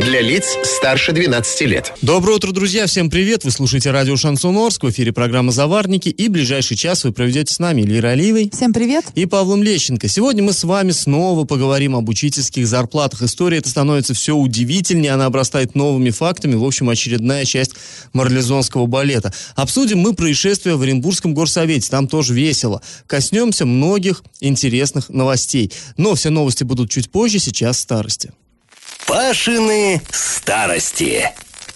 Для лиц старше 12 лет. Доброе утро, друзья! Всем привет! Вы слушаете радио «Шансон Орск», в эфире программа «Заварники», и ближайший час вы проведете с нами Лира Алиевой Всем привет! и Павлом Лещенко. Сегодня мы с вами снова поговорим об учительских зарплатах. История эта становится все удивительнее, она обрастает новыми фактами. В общем, очередная часть марлезонского балета. Обсудим мы происшествие в Оренбургском горсовете. Там тоже весело. Коснемся многих интересных новостей. Но все новости будут чуть позже, сейчас старости. Пашины старости.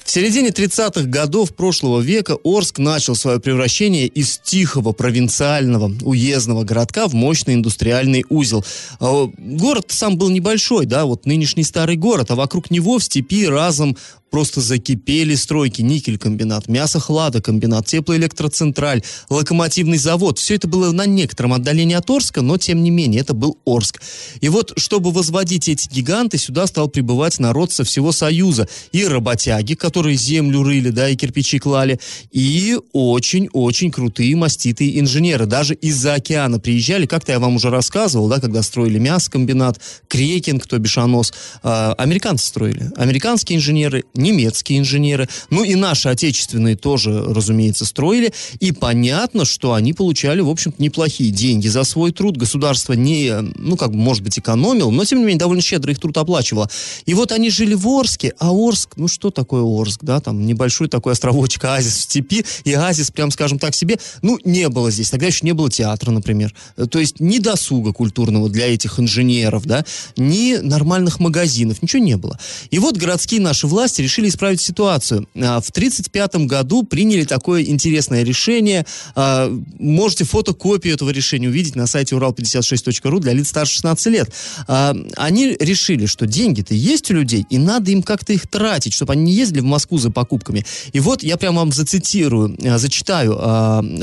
В середине 30-х годов прошлого века Орск начал свое превращение из тихого провинциального уездного городка в мощный индустриальный узел. А, Город сам был небольшой, да, вот нынешний старый город, а вокруг него в степи разом просто закипели стройки. Никель-комбинат, мясо-хладокомбинат, теплоэлектроцентраль, локомотивный завод. Все это было на некотором отдалении от Орска, но тем не менее это был Орск. И вот, чтобы возводить эти гиганты, сюда стал прибывать народ со всего Союза. И работяги, которые землю рыли, да, и кирпичи клали, и очень-очень крутые маститые инженеры. Даже из-за океана приезжали, как-то я вам уже рассказывал, да, когда строили мясокомбинат, крекинг, то бишанос. Э, американцы строили. Американские инженеры, немецкие инженеры, ну и наши отечественные тоже, разумеется, строили. И понятно, что они получали, в общем-то, неплохие деньги за свой труд. Государство не, ну, как бы, может быть, экономило, но, тем не менее, довольно щедро их труд оплачивало. И вот они жили в Орске, а Орск, ну, что такое Орск, да, там небольшой такой островочек, оазис в степи, и оазис, прям скажем так себе, ну, не было здесь. Тогда еще не было театра, например. То есть ни досуга культурного для этих инженеров, да, ни нормальных магазинов, ничего не было. И вот городские наши власти решили исправить ситуацию. А, В 1935 году приняли такое интересное решение. А, Можете фотокопию этого решения увидеть на сайте урал56.ру для лиц старше 16 лет. А, Они решили, что деньги-то есть у людей, и надо им как-то их тратить, чтобы они не ездили в Москву за покупками. И вот я прямо вам зацитирую, зачитаю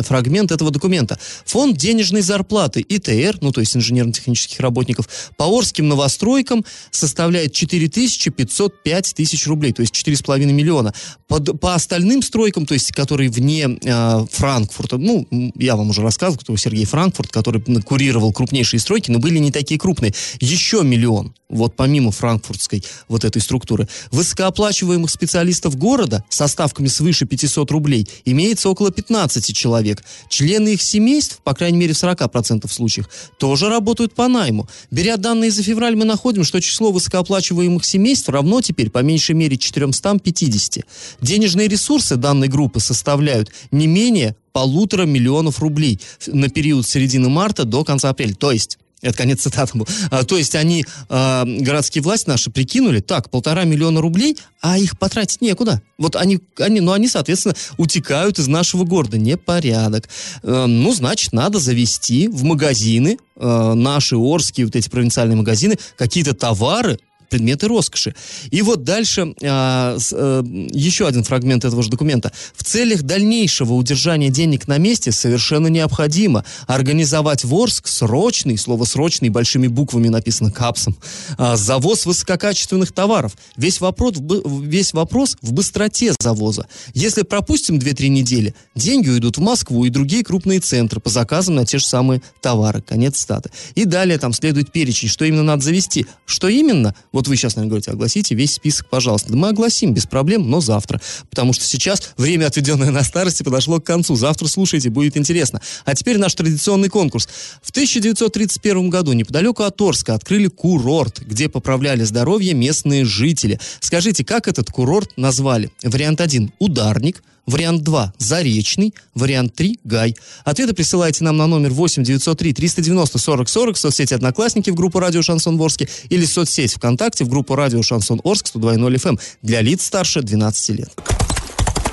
фрагмент этого документа. Фонд денежной зарплаты ИТР, ну то есть инженерно-технических работников, по Орским новостройкам составляет 4505 тысяч рублей, то есть 4,5 миллиона. Под- по остальным стройкам, то есть которые вне э, Франкфурта, ну, я вам уже рассказывал, кто Сергей Франкфурт, который курировал крупнейшие стройки, но были не такие крупные. Еще миллион, вот помимо франкфуртской вот этой структуры. Высокооплачиваемых специалистов города со ставками свыше 500 рублей имеется около 15 человек. Члены их семейств, по крайней мере в 40% случаев, тоже работают по найму. Беря данные за февраль, мы находим, что число высокооплачиваемых семейств равно теперь по меньшей мере 450. Денежные ресурсы данной группы составляют не менее полутора миллионов рублей на период с середины марта до конца апреля. То есть это конец цитаты был. А, то есть они, а, городские власти наши, прикинули, так, полтора миллиона рублей, а их потратить некуда. Вот они, они, ну, они, соответственно, утекают из нашего города. Непорядок. Э, ну, значит, надо завести в магазины, э, наши орские вот эти провинциальные магазины, какие-то товары, предметы роскоши. И вот дальше а, с, э, еще один фрагмент этого же документа. В целях дальнейшего удержания денег на месте совершенно необходимо организовать в Орск срочный, слово срочный большими буквами написано капсом, а, завоз высококачественных товаров. Весь вопрос, весь вопрос в быстроте завоза. Если пропустим 2-3 недели, деньги уйдут в Москву и другие крупные центры по заказам на те же самые товары. Конец статы. И далее там следует перечень, что именно надо завести. Что именно? Вот вы сейчас, наверное, говорите, огласите весь список, пожалуйста. Да мы огласим без проблем, но завтра. Потому что сейчас время, отведенное на старости, подошло к концу. Завтра слушайте, будет интересно. А теперь наш традиционный конкурс. В 1931 году неподалеку от Орска открыли курорт, где поправляли здоровье местные жители. Скажите, как этот курорт назвали? Вариант 1 – ударник. Вариант 2 – Заречный. Вариант 3 – Гай. Ответы присылайте нам на номер 8 903 390 40 40 в соцсети «Одноклассники» в группу «Радио Шансон Орске» или в соцсеть ВКонтакте в группу «Радио Шансон Орск» 102.0 FM для лиц старше 12 лет.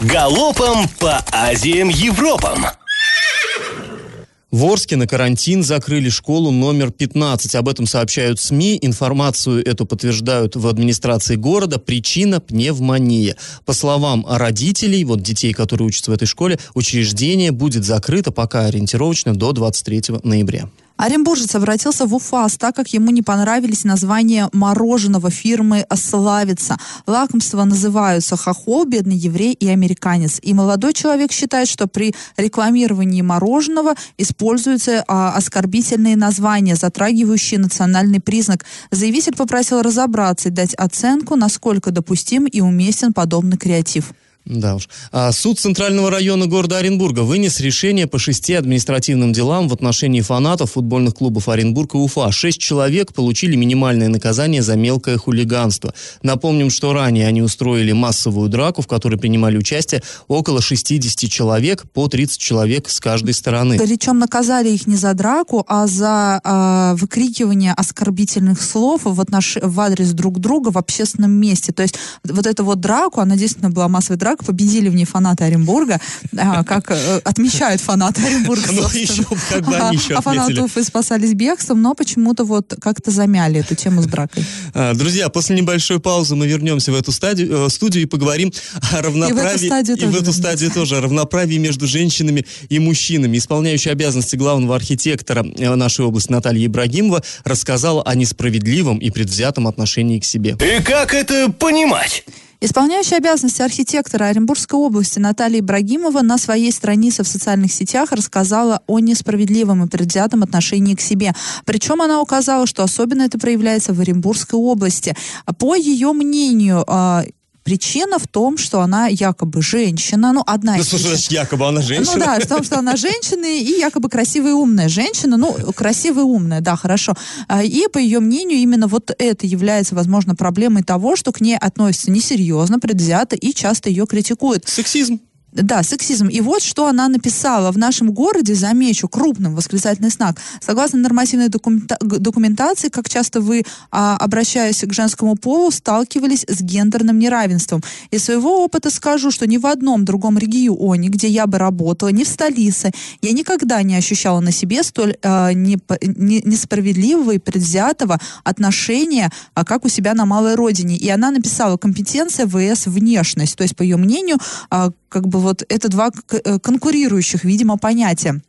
Галопом по Азиям Европам. В Орске на карантин закрыли школу номер 15. Об этом сообщают СМИ. Информацию эту подтверждают в администрации города. Причина – пневмония. По словам родителей, вот детей, которые учатся в этой школе, учреждение будет закрыто пока ориентировочно до 23 ноября. Оренбуржец обратился в УФАС, так как ему не понравились названия мороженого фирмы «Славица». Лакомства называются «Хохол», «Бедный еврей» и «Американец». И молодой человек считает, что при рекламировании мороженого используются а, оскорбительные названия, затрагивающие национальный признак. Заявитель попросил разобраться и дать оценку, насколько допустим и уместен подобный креатив. Да уж. А суд Центрального района города Оренбурга вынес решение по шести административным делам в отношении фанатов футбольных клубов Оренбург и Уфа. Шесть человек получили минимальное наказание за мелкое хулиганство. Напомним, что ранее они устроили массовую драку, в которой принимали участие около 60 человек, по 30 человек с каждой стороны. Причем наказали их не за драку, а за э, выкрикивание оскорбительных слов в, отнош... в адрес друг друга в общественном месте. То есть вот эта вот драку, она действительно была массовой дракой, как победили в ней фанаты Оренбурга, а, как э, отмечают фанаты Оренбурга, Ну, еще, бы они еще а отметили. Уфы спасались бегством, но почему-то вот как-то замяли эту тему с дракой. А, Друзья, после небольшой паузы мы вернемся в эту стадию, э, студию и поговорим о равноправии. стадию и тоже в эту стадию тоже о равноправии между женщинами и мужчинами. Исполняющая обязанности главного архитектора э, нашей области Наталья Ибрагимова рассказала о несправедливом и предвзятом отношении к себе. И как это понимать? Исполняющая обязанности архитектора Оренбургской области Наталья Ибрагимова на своей странице в социальных сетях рассказала о несправедливом и предвзятом отношении к себе. Причем она указала, что особенно это проявляется в Оренбургской области. По ее мнению, а, причина в том, что она якобы женщина, ну, одна Ну, из слушай, причин. значит, якобы она женщина. Ну да, в том, что она женщина и якобы красивая и умная женщина. Ну, красивая и умная, да, хорошо. А, И, по ее мнению, именно вот это является, возможно, проблемой того, что к ней относятся несерьезно, предвзято и часто ее критикуют. Сексизм. Да, сексизм. И вот что она написала. В нашем городе, замечу, крупным восклицательный знак. Согласно нормативной документа- документации, как часто вы, а, обращаясь к женскому полу, сталкивались с гендерным неравенством. Из своего опыта скажу, что ни в одном другом регионе, где я бы работала, ни в столице, я никогда не ощущала на себе столь а, непо- не- несправедливого и предвзятого отношения, а, как у себя на малой родине. И она написала компетенция ВС внешность. То есть, по ее мнению, а, как бы вот это два э, конкурирующих, видимо, понятия.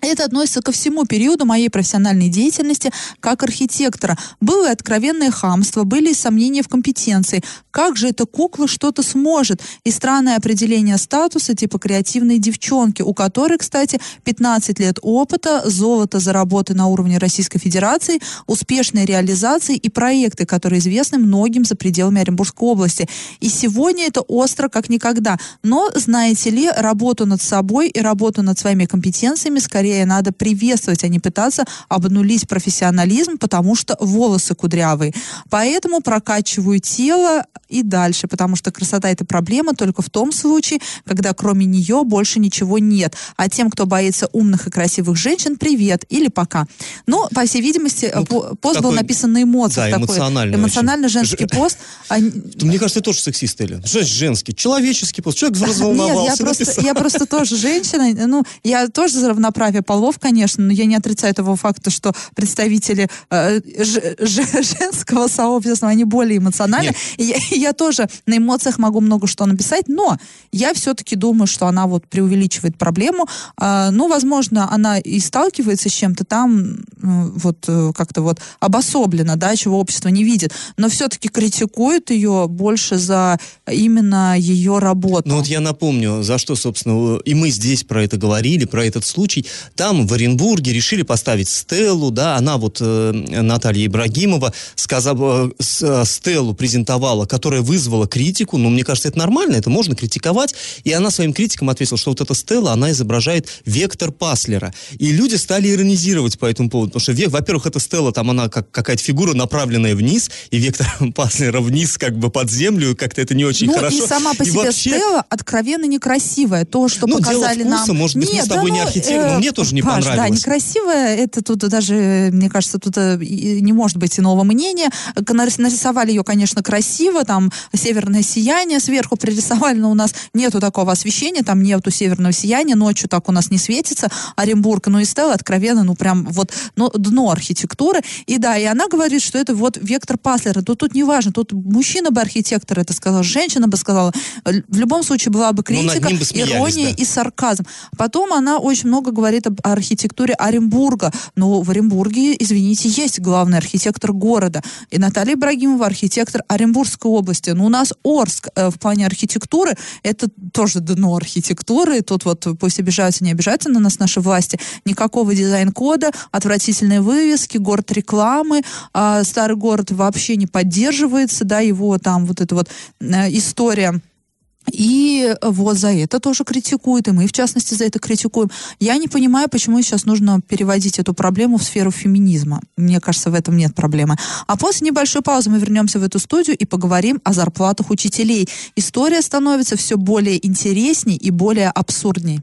Это относится ко всему периоду моей профессиональной деятельности как архитектора. Было и откровенное хамство, были и сомнения в компетенции. Как же эта кукла что-то сможет? И странное определение статуса типа креативной девчонки, у которой, кстати, 15 лет опыта, золото за работы на уровне Российской Федерации, успешные реализации и проекты, которые известны многим за пределами Оренбургской области. И сегодня это остро как никогда. Но, знаете ли, работу над собой и работу над своими компетенциями скорее надо приветствовать, а не пытаться обнулить профессионализм, потому что волосы кудрявые. Поэтому прокачиваю тело и дальше, потому что красота это проблема только в том случае, когда кроме нее больше ничего нет. А тем, кто боится умных и красивых женщин, привет или пока. Ну, по всей видимости, Ну, по- пост был такой, написан на эмоциях. да, такой эмоциональный эмоционально очень. женский Ж- пост. А Мне кажется, тоже сексист, Эля. Женский? Человеческий пост. Человек Нет, разволновался. я просто, я просто тоже женщина. Ну, я тоже за равноправие полов, конечно, но я не отрицаю того факта, что представители э, ж- ж- женского сообщества, они более эмоциональны. И я, и я тоже на эмоциях могу много что написать, но я все-таки думаю, что она вот преувеличивает проблему. А, ну, возможно, она и сталкивается с чем-то там, м, вот э, как-то вот обособленно, да, чего общество не видит, но все-таки критикует ее больше за именно ее работу. Ну вот я напомню, за что, собственно, и мы здесь про это говорили, про этот случай. Там, в Оренбурге, решили поставить Стеллу, да, она вот, э, Наталья Ибрагимова, сказала, э, э, Стеллу презентовала, которая вызвала критику, но мне кажется, это нормально, это можно критиковать, и она своим критикам ответила, что вот эта Стелла, она изображает вектор Паслера. И люди стали иронизировать по этому поводу, потому что, во-первых, эта Стелла, там она как какая-то фигура, направленная вниз, и вектор Паслера вниз, как бы под землю, как-то это не очень ну хорошо. и сама по И себе вообще- Стелла откровенно некрасивая. То, что Ну, показали вкуса, нам... может быть, мы с тобой не архитектор, но мне тоже не Паш, Да, понравилось. некрасивая, это тут даже, мне кажется, тут э, не может быть иного мнения. Нарисовали ее, конечно, красиво, там северное сияние сверху пририсовали, но у нас нету такого освещения, там нету северного сияния, ночью так у нас не светится Оренбург, ну и Стелла откровенно, ну прям вот ну, дно архитектуры. И да, и она говорит, что это вот вектор Паслера. Тут, тут не важно, тут мужчина бы архитектор это сказал, женщина бы сказала. В любом случае была бы Ну, критика, ним бы смеялись, ирония да. и сарказм. Потом она очень много говорит об архитектуре Оренбурга. Но в Оренбурге, извините, есть главный архитектор города. И Наталья Ибрагимова архитектор Оренбургской области. Но у нас Орск э, в плане архитектуры это тоже дно архитектуры. Тут вот пусть обижаются, не обижаются на нас наши власти. Никакого дизайн-кода, отвратительные вывески, город рекламы. А старый город вообще не поддерживается, да, его там вот эта вот э, история и вот за это тоже критикуют, и мы, в частности, за это критикуем. Я не понимаю, почему сейчас нужно переводить эту проблему в сферу феминизма. Мне кажется, в этом нет проблемы. А после небольшой паузы мы вернемся в эту студию и поговорим о зарплатах учителей. История становится все более интересней и более абсурдней.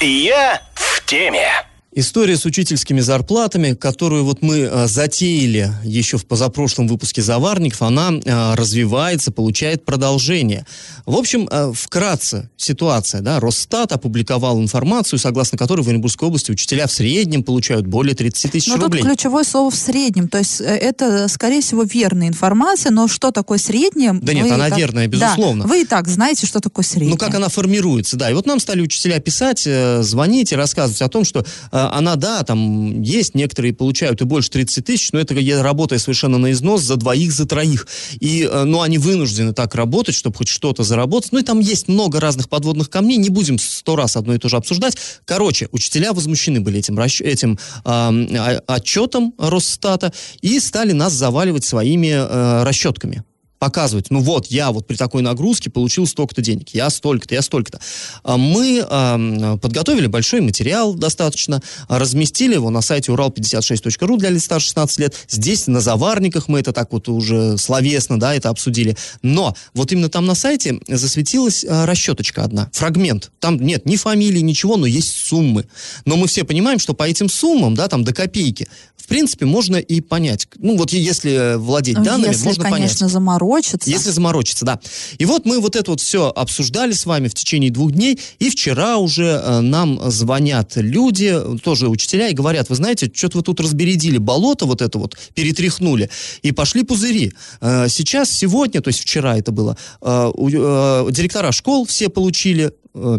Я в теме. История с учительскими зарплатами, которую вот мы а, затеяли еще в позапрошлом выпуске «Заварников», она а, развивается, получает продолжение. В общем, а, вкратце ситуация. Да, Росстат опубликовал информацию, согласно которой в Оренбургской области учителя в среднем получают более 30 тысяч но рублей. тут ключевое слово «в среднем». То есть э, это, скорее всего, верная информация, но что такое среднее? Да нет, она как- верная, безусловно. Да, вы и так знаете, что такое среднее. Ну, как она формируется, да. И вот нам стали учителя писать, э, звонить и рассказывать о том, что э, она, да, там есть, некоторые получают и больше 30 тысяч, но это я работая совершенно на износ за двоих, за троих. И, э, ну, они вынуждены так работать, чтобы хоть что-то заработать. Ну, и там есть много разных подводных камней, не будем сто раз одно и то же обсуждать. Короче, учителя возмущены были этим, этим э, а- отчетом Росстата и стали нас заваливать своими э, расчетками показывать, ну вот, я вот при такой нагрузке получил столько-то денег, я столько-то, я столько-то. А Мы а, подготовили большой материал достаточно, разместили его на сайте урал56.ру для лиц старше 16 лет. Здесь на заварниках мы это так вот уже словесно, да, это обсудили. Но вот именно там на сайте засветилась а, расчеточка одна, фрагмент. Там нет ни фамилии, ничего, но есть суммы. Но мы все понимаем, что по этим суммам, да, там до копейки, в принципе, можно и понять. Ну вот если владеть Ну, данными, Если, можно понять. конечно, заморочиться. Если заморочиться, да. И вот мы вот это вот все обсуждали с вами в течение двух дней, и вчера уже э, нам звонят люди, тоже учителя, и говорят, вы знаете, что-то вы тут разбередили, болото вот это вот перетряхнули, и пошли пузыри. Э, сейчас, сегодня, то есть вчера это было, э, директора школ все получили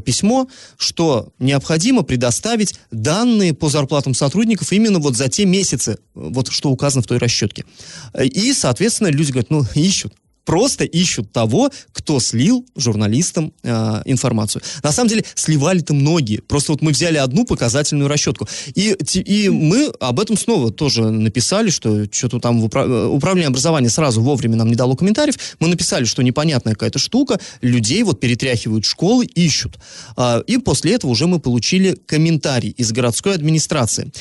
письмо, что необходимо предоставить данные по зарплатам сотрудников именно вот за те месяцы, вот что указано в той расчетке. И, соответственно, люди говорят, ну, ищут просто ищут того, кто слил журналистам э, информацию. На самом деле сливали-то многие. Просто вот мы взяли одну показательную расчетку. И, и мы об этом снова тоже написали, что что-то там в упра- э, управление образования сразу вовремя нам не дало комментариев. Мы написали, что непонятная какая-то штука, людей вот перетряхивают школы, ищут. А, и после этого уже мы получили комментарий из городской администрации.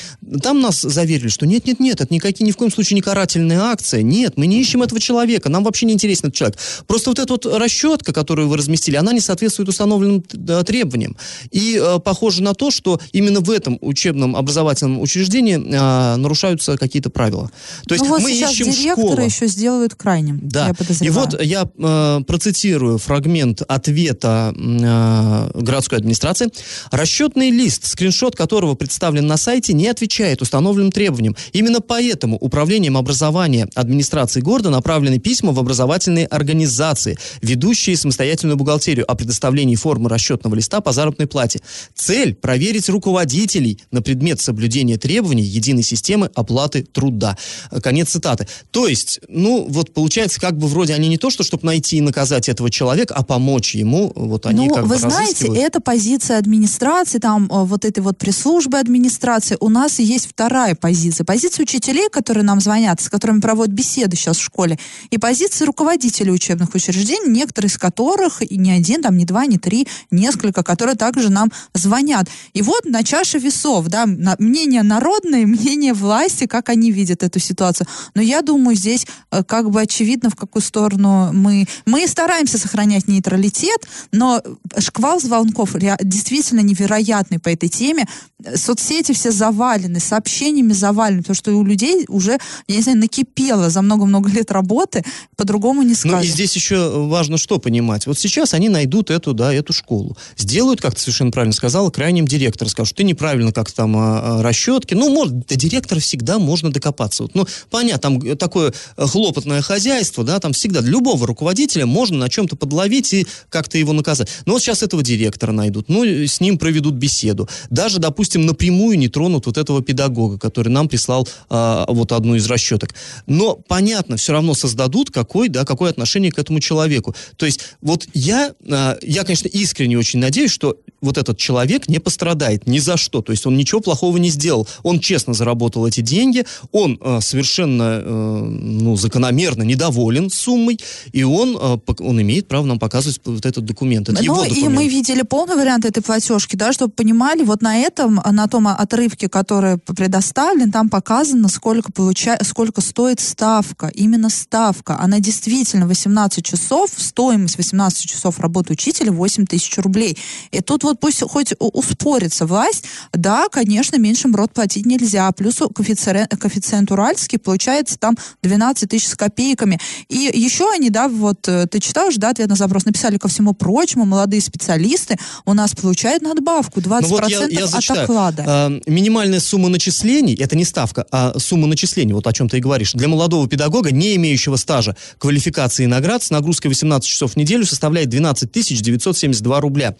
Там нас заверили, что нет-нет-нет, это никакие ни в коем случае не карательная акция. Нет, мы не ищем этого человека, нам вообще не интересен этот человек. Просто вот эта вот расчетка, которую вы разместили, она не соответствует установленным требованиям. И э, похоже на то, что именно в этом учебном образовательном учреждении э, нарушаются какие-то правила. То есть ну вот мы сейчас ищем директора школу. еще сделают крайним, Да. я И вот я э, процитирую фрагмент ответа э, городской администрации. Расчетный лист, скриншот которого представлен на сайте, не отвечает установленным требованиям. Именно поэтому Управлением образования администрации города направлены письма в образовательные организации, ведущие самостоятельную бухгалтерию о предоставлении формы расчетного листа по заработной плате. Цель – проверить руководителей на предмет соблюдения требований единой системы оплаты труда. Конец цитаты. То есть, ну, вот получается, как бы вроде они не то, что чтобы найти и наказать этого человека, а помочь ему, вот они ну, как вы бы знаете, это позиция администрации, там э, вот этой вот пресс-службы администрации. У нас есть вторая позиция. Позиция учителей, которые нам звонят, с которыми проводят беседы сейчас в школе, и позиция руководителей учебных учреждений, некоторые из которых, и не один, там, не два, не три, несколько, которые также нам звонят. И вот на чаше весов, да, мнение народное, мнение власти, как они видят эту ситуацию. Но я думаю, здесь э, как бы очевидно, в какую сторону мы... Мы стараемся сохранять нейтралитет, но шквал звонков действительно невероятный по этой теме. Э, Соцсети все завалены, сообщениями завалены, потому что у людей уже, я не знаю, накипело за много-много лет работы, по-другому не Ну скажешь. и здесь еще важно что понимать. Вот сейчас они найдут эту, да, эту школу. Сделают, как ты совершенно правильно сказала, крайним директора. Скажут, ты неправильно как там а, а, расчетки. Ну, может, до директора всегда можно докопаться. Вот, ну, понятно, там такое э, хлопотное хозяйство, да, там всегда любого руководителя можно на чем-то подловить и как-то его наказать. Но вот сейчас этого директора найдут, ну, с ним проведут беседу. Даже, допустим, напрямую не тронут вот этого педагога, который нам прислал а, вот одну из расчеток. Но, понятно, все равно создадут какой, да, какое отношение к этому человеку. То есть, вот я, а, я, конечно, искренне очень надеюсь, что вот этот человек не пострадает ни за что. То есть он ничего плохого не сделал. Он честно заработал эти деньги, он э, совершенно, э, ну, закономерно недоволен суммой, и он, э, он имеет право нам показывать вот этот документ. Это его Ну, и документ. мы видели полный вариант этой платежки, да, чтобы понимали, вот на этом, на том отрывке, который предоставлен, там показано, сколько, получа... сколько стоит ставка, именно ставка. Она действительно 18 часов, стоимость 18 часов работы учителя 8 тысяч рублей. И тут вот пусть хоть успорится власть, да, конечно, меньше МРОД платить нельзя, плюс коэффициент, коэффициент уральский, получается там 12 тысяч с копейками. И еще они, да, вот э, ты читаешь, да, ответ на запрос, написали ко всему прочему, молодые специалисты у нас получают надбавку 20% Ну вот я, я от оклада. А, минимальная сумма начислений, это не ставка, а сумма начислений, вот о чем ты и говоришь, для молодого педагога, не имеющего стажа, квалификации и наград с нагрузкой 18 часов в неделю составляет 12 972 рубля.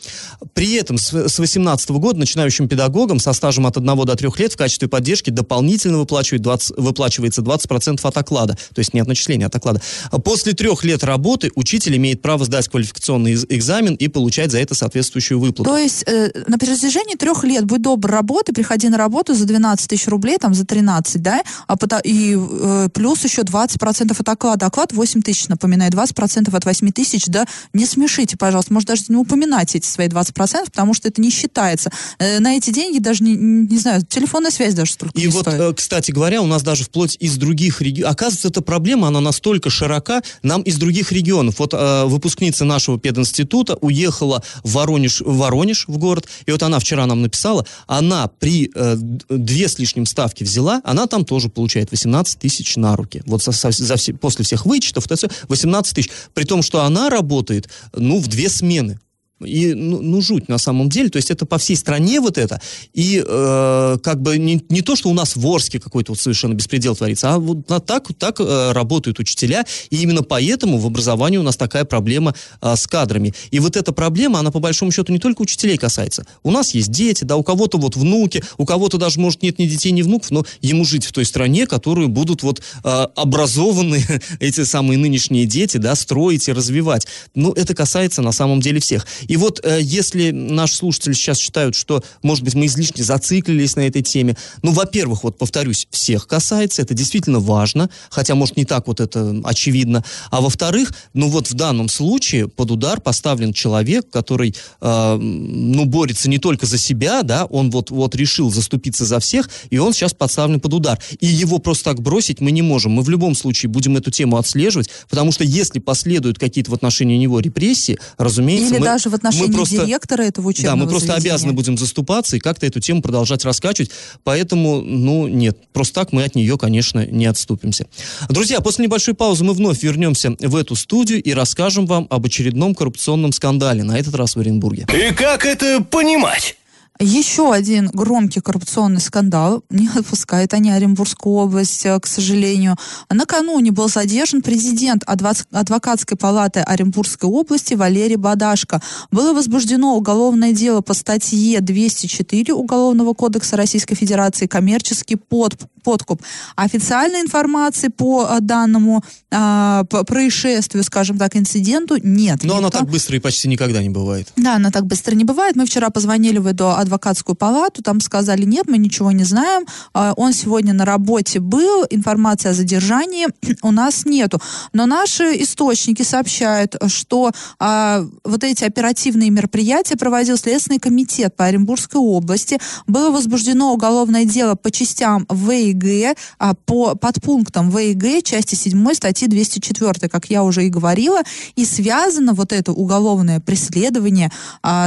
При этом с, с 18 года начинающим педагогам со стажем от 1 до 3 лет в качестве поддержки дополнительно выплачивает 20, выплачивается 20% от оклада, то есть не от начисления, а от оклада. После трех лет работы учитель имеет право сдать квалификационный экзамен и получать за это соответствующую выплату. То есть э, на протяжении трех лет будь добр работы, приходи на работу за 12 тысяч рублей, там за 13, да, а пото- и э, плюс еще 20% от оклада. Оклад 8 тысяч, напоминаю, 20% от 8 тысяч, да, не смешите, пожалуйста, может даже не упоминать эти свои 20%, потому что это не считается. Э, на эти деньги даже, не, не знаю, телефонная связь даже столько И не вот, стоит. э, кстати говоря, у нас даже вплоть из других регионов, оказывается, эта проблема, она настолько широка, нам из других регионов. Вот э, выпускница нашего пединститута уехала в Воронеж, в Воронеж, в город, и вот она вчера нам написала, она при э, две с лишним ставки взяла, она там тоже получает 18 тысяч на руки. Вот со- со- за все- после всех вычетов, это всё 18 тысяч. При том, что она работает, ну, в две смены. И, ну, ну, жуть на самом деле. То есть это по всей стране вот это. И э, как бы не, не то, что у нас в Орске какой-то вот совершенно беспредел творится, а вот на- так, так э, работают учителя. И именно поэтому в образовании у нас такая проблема э, с кадрами. И вот эта проблема, она по большому счету не только учителей касается. У нас есть дети, да, у кого-то вот внуки, у кого-то даже, может, нет ни детей, ни внуков, но ему жить в той стране, которую будут вот э, образованные эти самые нынешние дети, да, строить и развивать. Ну, это касается на самом деле всех. И вот э, если наши слушатели сейчас считают, что, может быть, мы излишне зациклились на этой теме, ну, во-первых, вот повторюсь, всех касается, это действительно важно, хотя, может, не так вот это очевидно. А во-вторых, ну вот в данном случае под удар поставлен человек, который, э, ну, борется не только за себя, да, он вот, вот решил заступиться за всех, и он сейчас подставлен под удар. И его просто так бросить мы не можем. Мы в любом случае будем эту тему отслеживать, потому что если последуют какие-то в отношении него репрессии, разумеется, Или мы, даже в отношении мы просто, директора этого учебного Да, мы просто заведения. обязаны будем заступаться и как-то эту тему продолжать раскачивать. Поэтому, ну, нет, просто так мы от нее, конечно, не отступимся. Друзья, после небольшой паузы мы вновь вернемся в эту студию и расскажем вам об очередном коррупционном скандале, на этот раз в Оренбурге. И как это понимать? Еще один громкий коррупционный скандал. Не отпускает они Оренбургскую область, э, к сожалению. Накануне был задержан президент адвокатской палаты Оренбургской области Валерий Бадашко. Было возбуждено уголовное дело по статье 204 Уголовного кодекса Российской Федерации «Коммерческий под- подкуп». Официальной информации по э, данному а, по происшествию, скажем так, инциденту нет. Но она Никто- так быстро и почти никогда не бывает. да, она так быстро не бывает. Мы вчера позвонили в эту адвокатскую палату, там сказали, нет, мы ничего не знаем. А, Он сегодня на работе был, информации о задержании у нас нету. Но наши источники сообщают, что а, вот эти оперативные мероприятия проводил Следственный комитет по Оренбургской области. Было возбуждено уголовное дело по частям В и Г, а, по подпунктам В и Г части 7 статьи 204, как я уже и говорила, и связано вот это уголовное преследование,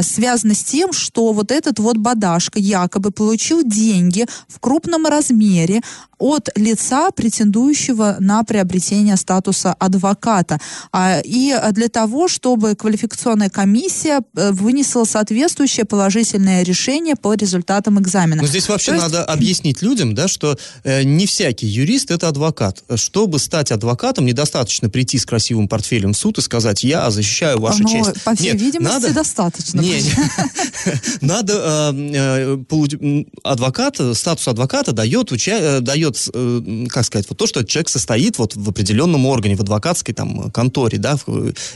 связано с тем, что вот этот вот Бадашко якобы получил деньги в крупном размере от лица, претендующего на приобретение статуса адвоката. А, и для того, чтобы квалификационная комиссия э, вынесла соответствующее положительное решение по результатам экзамена. Но здесь вообще То есть- надо объяснить людям, да, что э, не всякий юрист это адвокат. Чтобы стать адвокатом, недостаточно прийти с красивым портфелем в суд и сказать, я защищаю вашу Ну, честь. По всей Нет, видимости, надо- достаточно. Не, не. Надо э, адвокат, статус адвоката дает, э, дает, э, как сказать, вот то, что человек состоит вот в определенном органе, в адвокатской там конторе, да,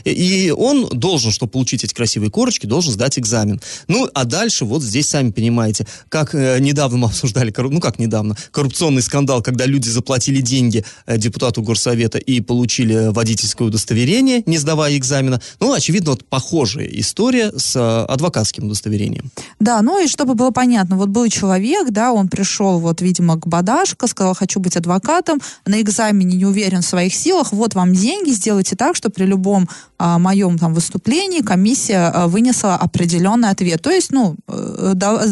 и он должен, чтобы получить эти красивые корочки, должен сдать экзамен. Ну, а дальше вот здесь сами понимаете, как э, недавно мы обсуждали, ну как недавно, коррупционный скандал, когда люди заплатили деньги э, депутату горсовета и получили водительское удостоверение, не сдавая экзамена. Ну, очевидно, вот похожая история с э, адвокатским удостоверением. Да, ну и чтобы было понятно, вот был человек, да, он пришел вот, видимо, к Бадашко, сказал, хочу быть адвокатом, на экзамене не уверен в своих силах, вот вам деньги, сделайте так, что при любом а, моем там выступлении комиссия а, вынесла определенный ответ. То есть, ну, э, да,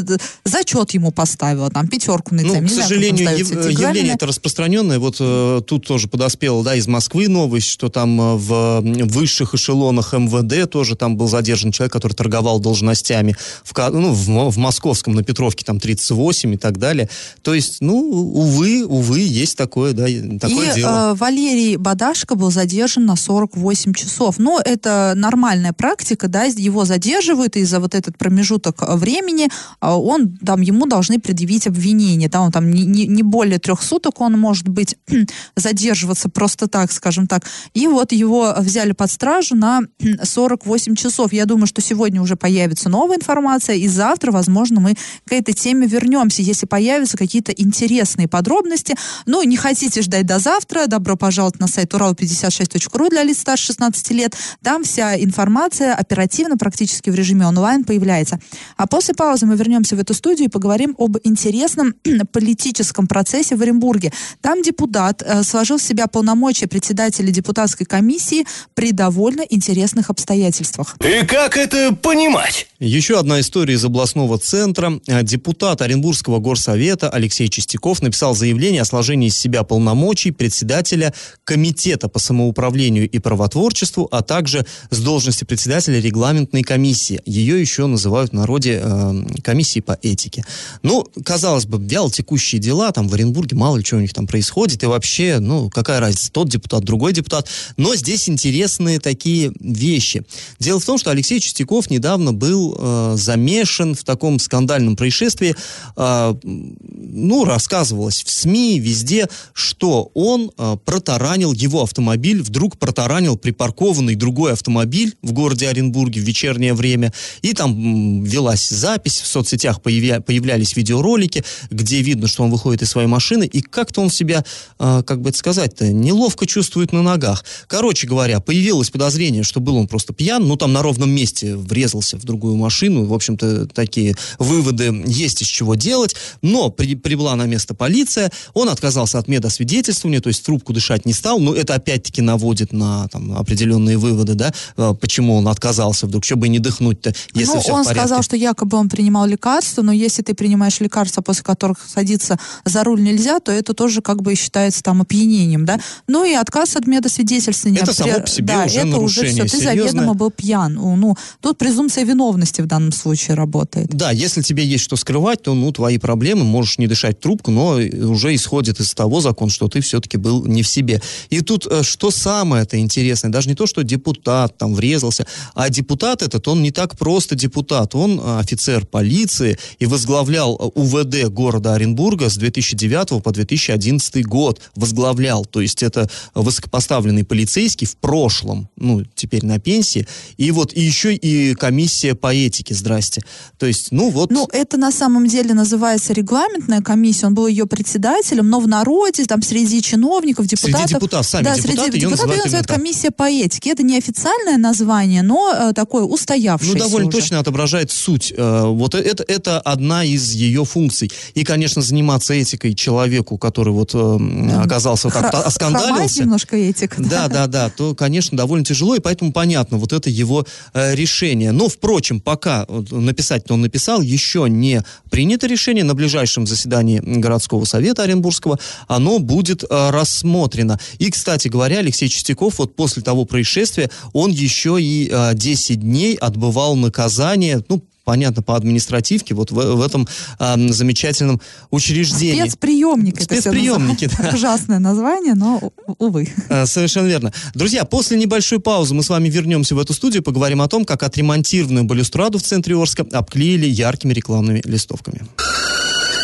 зачет ему поставила, там, пятерку на Ну, экзамене. к Не знаю, как сожалению, яв- явление это распространенное. Вот э, тут тоже подоспела, да, из Москвы новость, что там э, в высших эшелонах МВД тоже там был задержан человек, который торговал должностями. В, ну, в, в московском на Петровке там 38 и так далее. То есть, ну, увы, увы, есть такое, да, такое и дело. э, Валерий Бадашко был задержан на 48 часов. Но это нормальная практика, да, его задерживают, и за вот этот промежуток времени э, он, там, ему должны предъявить обвинение, да, он там не, не, не более трех суток он может быть задерживаться просто так, скажем так. И вот его взяли под стражу на 48 часов. Я думаю, что сегодня уже появится новая информация, и завтра, возможно, мы к этой теме вернемся, если появятся какие-то интересные подробности. Ну, не хотите ждать до завтра, добро пожаловать на сайт урал56.ру для лиц старше 16 лет. Там вся информация оперативно, практически в режиме онлайн появляется. А после паузы мы вернемся в эту студию и поговорим об интересном политическом процессе в Оренбурге. Там депутат э, сложил в себя полномочия председателя депутатской комиссии при довольно интересных обстоятельствах. И как это понимать? Еще одна история из областного центра. Э, Депутат Оренбургского горсовета Алексей Чистяков написал заявление о сложении из себя полномочий председателя Комитета по самоуправлению и правотворчеству, а также с должности председателя регламентной комиссии. Ее еще называют в народе э, комиссией по этике. Ну, казалось бы, вяло текущие дела, там в Оренбурге мало ли что у них там происходит, и вообще, ну, какая разница, тот депутат, другой депутат. Но здесь интересные такие вещи. Дело в том, что Алексей Чистяков недавно был э, замешан в таком скандальном происшествии. Э, ну, рассказывалось в СМИ, везде, что он э, протаранил его автомобиль, вдруг протаранил припаркованный другой автомобиль в городе Оренбурге в вечернее время. И там велась запись, в соцсетях появя- появлялись видеоролики, где видно, что он выходит из своей машины, и как-то он себя, э, как бы это сказать-то, неловко чувствует на ногах. Короче говоря, появилось подозрение, что был он просто пьян, ну там на ровном месте врезался в другую машину, в общем-то, такие выводы есть из чего делать, но при- прибыла на место полиция, он отказался от медосвидетельствования, то есть трубку дышать не стал, но это опять-таки наводит на там, определенные выводы, да, э, почему он отказался вдруг, чтобы не дыхнуть-то, если ну, все он в порядке. сказал, что якобы он принимал лекарства, но если ты принимаешь лекарства, после которых садиться за руль нельзя, то это тоже как бы считается там опьянением, да. Ну и отказ от медосвидетельствования. Это само по себе да, уже это уже нарушение все. Ты серьезное. заведомо был пьян. Ну, тут презумпция виновности в данном случае работает. Да, если тебе есть что скрывать, то, ну, твои проблемы, можешь не дышать трубку, но уже исходит из того закон, что ты все-таки был не в себе. И тут э, что самое-то интересное, даже не то, что депутат там врезался, а депутат этот, он не так просто депутат, он э, офицер полиции и возглавлял э, УВД города Оренбурга с 2009 по 2011 год. Возглавлял, то есть это высокопоставленный полицейский в прошлом, ну, теперь на пенсии, и вот и еще и комиссия по этике, здрасте. То есть, ну вот... Ну, это на самом деле называется регламентная комиссия. Он был ее председателем, но в народе, там, среди чиновников, депутатов... Среди депутатов, сами да, депутаты, среди депутатов ее называют так. комиссия по этике. Это не официальное название, но э, такое устоявшееся Ну, довольно уже. точно отображает суть. Э, Вот э- это, это одна из ее функций. И, конечно, заниматься этикой человеку, который вот э, оказался хромает оскандалился. немножко этика. Да, да, да, то, конечно, довольно тяжело, и поэтому понятно, вот это его э, решение. Но, впрочем, пока вот, написать он написал, еще не принято решение. На ближайшем заседании городского совета Оренбургского оно будет э, рассмотрено. И, кстати говоря, Алексей Чистяков вот после того происшествия, он еще и э, 10 дней отбывал наказание, ну, понятно, по административке, вот в, в этом э, замечательном учреждении. Спецприемник. Спецприемники, да. Ужасное название, но, увы. Э, совершенно верно. Друзья, после небольшой паузы мы с вами вернемся в эту студию, поговорим о том, как отремонтированную балюстраду в центре Орска обклеили яркими рекламными листовками.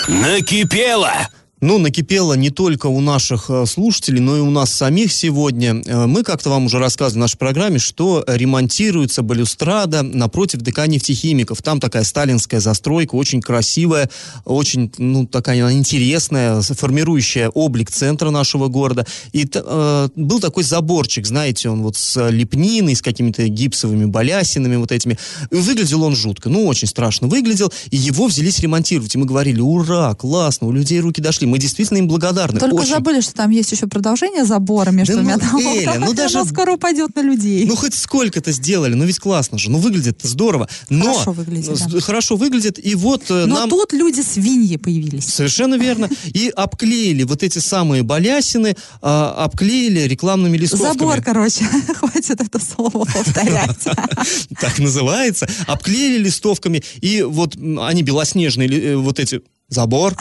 Накипело! Ну, накипело не только у наших э, слушателей, но и у нас самих сегодня. Э, мы как-то вам уже рассказывали в нашей программе, что ремонтируется балюстрада напротив ДК нефтехимиков. Там такая сталинская застройка, очень красивая, очень, ну, такая интересная, формирующая облик центра нашего города. И э, был такой заборчик, знаете, он вот с лепниной, с какими-то гипсовыми балясинами вот этими. Выглядел он жутко, ну, очень страшно выглядел. И его взялись ремонтировать. И мы говорили, ура, классно, у людей руки дошли мы действительно им благодарны. Только Очень. забыли, что там есть еще продолжение забора между Да двумя ну, домами. Эля, ну даже- Оно скоро упадет на людей. Ну, хоть сколько-то сделали, ну ведь классно же, ну выглядит здорово. Но, Хорошо выглядит, да. Хорошо выглядит, и вот э, Но нам... тут люди-свиньи появились. Совершенно верно. И обклеили вот эти самые балясины, а, обклеили рекламными листовками. Забор, короче. Хватит это слово повторять. Так называется. Обклеили листовками, и вот они белоснежные, э, вот эти забор.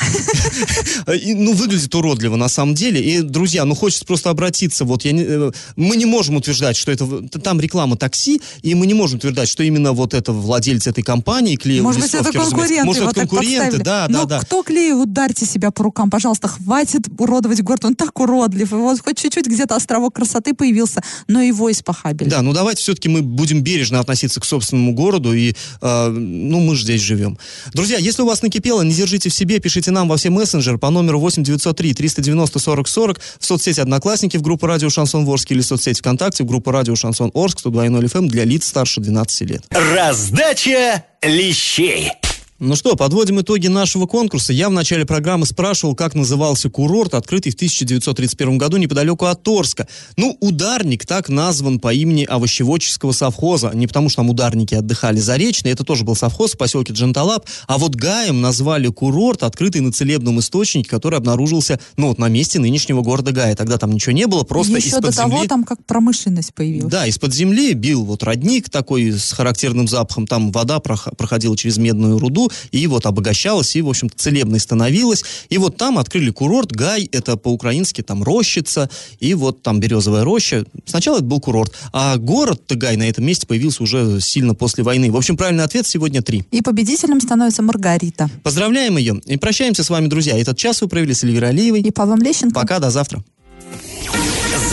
И, ну, выглядит уродливо на самом деле. И, друзья, ну, хочется просто обратиться. Вот я не, э, мы не можем утверждать, что это там реклама такси, и мы не можем утверждать, что именно вот это владелец этой компании клеил Может быть, это конкуренты. Может, это конкуренты, да, да, Ну, да. кто клеил, ударьте себя по рукам, пожалуйста, хватит уродовать город, он так уродлив. И вот хоть чуть-чуть где-то островок красоты появился, но его испохабили. Да, ну давайте все-таки мы будем бережно относиться к собственному городу, и, э, ну, мы же здесь живем. Друзья, если у вас накипело, не держите в себе, пишите нам во все мессенджеры по номеру 8903 390 40 40 в соцсети Одноклассники, в группу Радио Шансон Ворск или в соцсети ВКонтакте, в группу Радио Шансон Орск, 102.0 FM для лиц старше 12 лет. Раздача лещей. Ну что, подводим итоги нашего конкурса. Я в начале программы спрашивал, как назывался курорт, открытый в 1931 году неподалеку от Торска. Ну, ударник так назван по имени овощеводческого совхоза. Не потому, что там ударники отдыхали заречные, это тоже был совхоз в поселке Джанталап. А вот Гаем назвали курорт, открытый на целебном источнике, который обнаружился, ну, вот на месте нынешнего города Гая. Тогда там ничего не было, просто Еще из-под до того земли... там как промышленность появилась. Да, из-под земли бил вот родник такой с характерным запахом, там вода прох- проходила через медную руду, и вот обогащалась, и, в общем-то, целебной становилась. И вот там открыли курорт, Гай, это по-украински там рощица, и вот там березовая роща. Сначала это был курорт, а город-то Гай на этом месте появился уже сильно после войны. В общем, правильный ответ сегодня три. И победителем становится Маргарита. Поздравляем ее и прощаемся с вами, друзья. Этот час вы провели с Эльвирой Алиевой. И Павлом Лещенко. Пока, до завтра.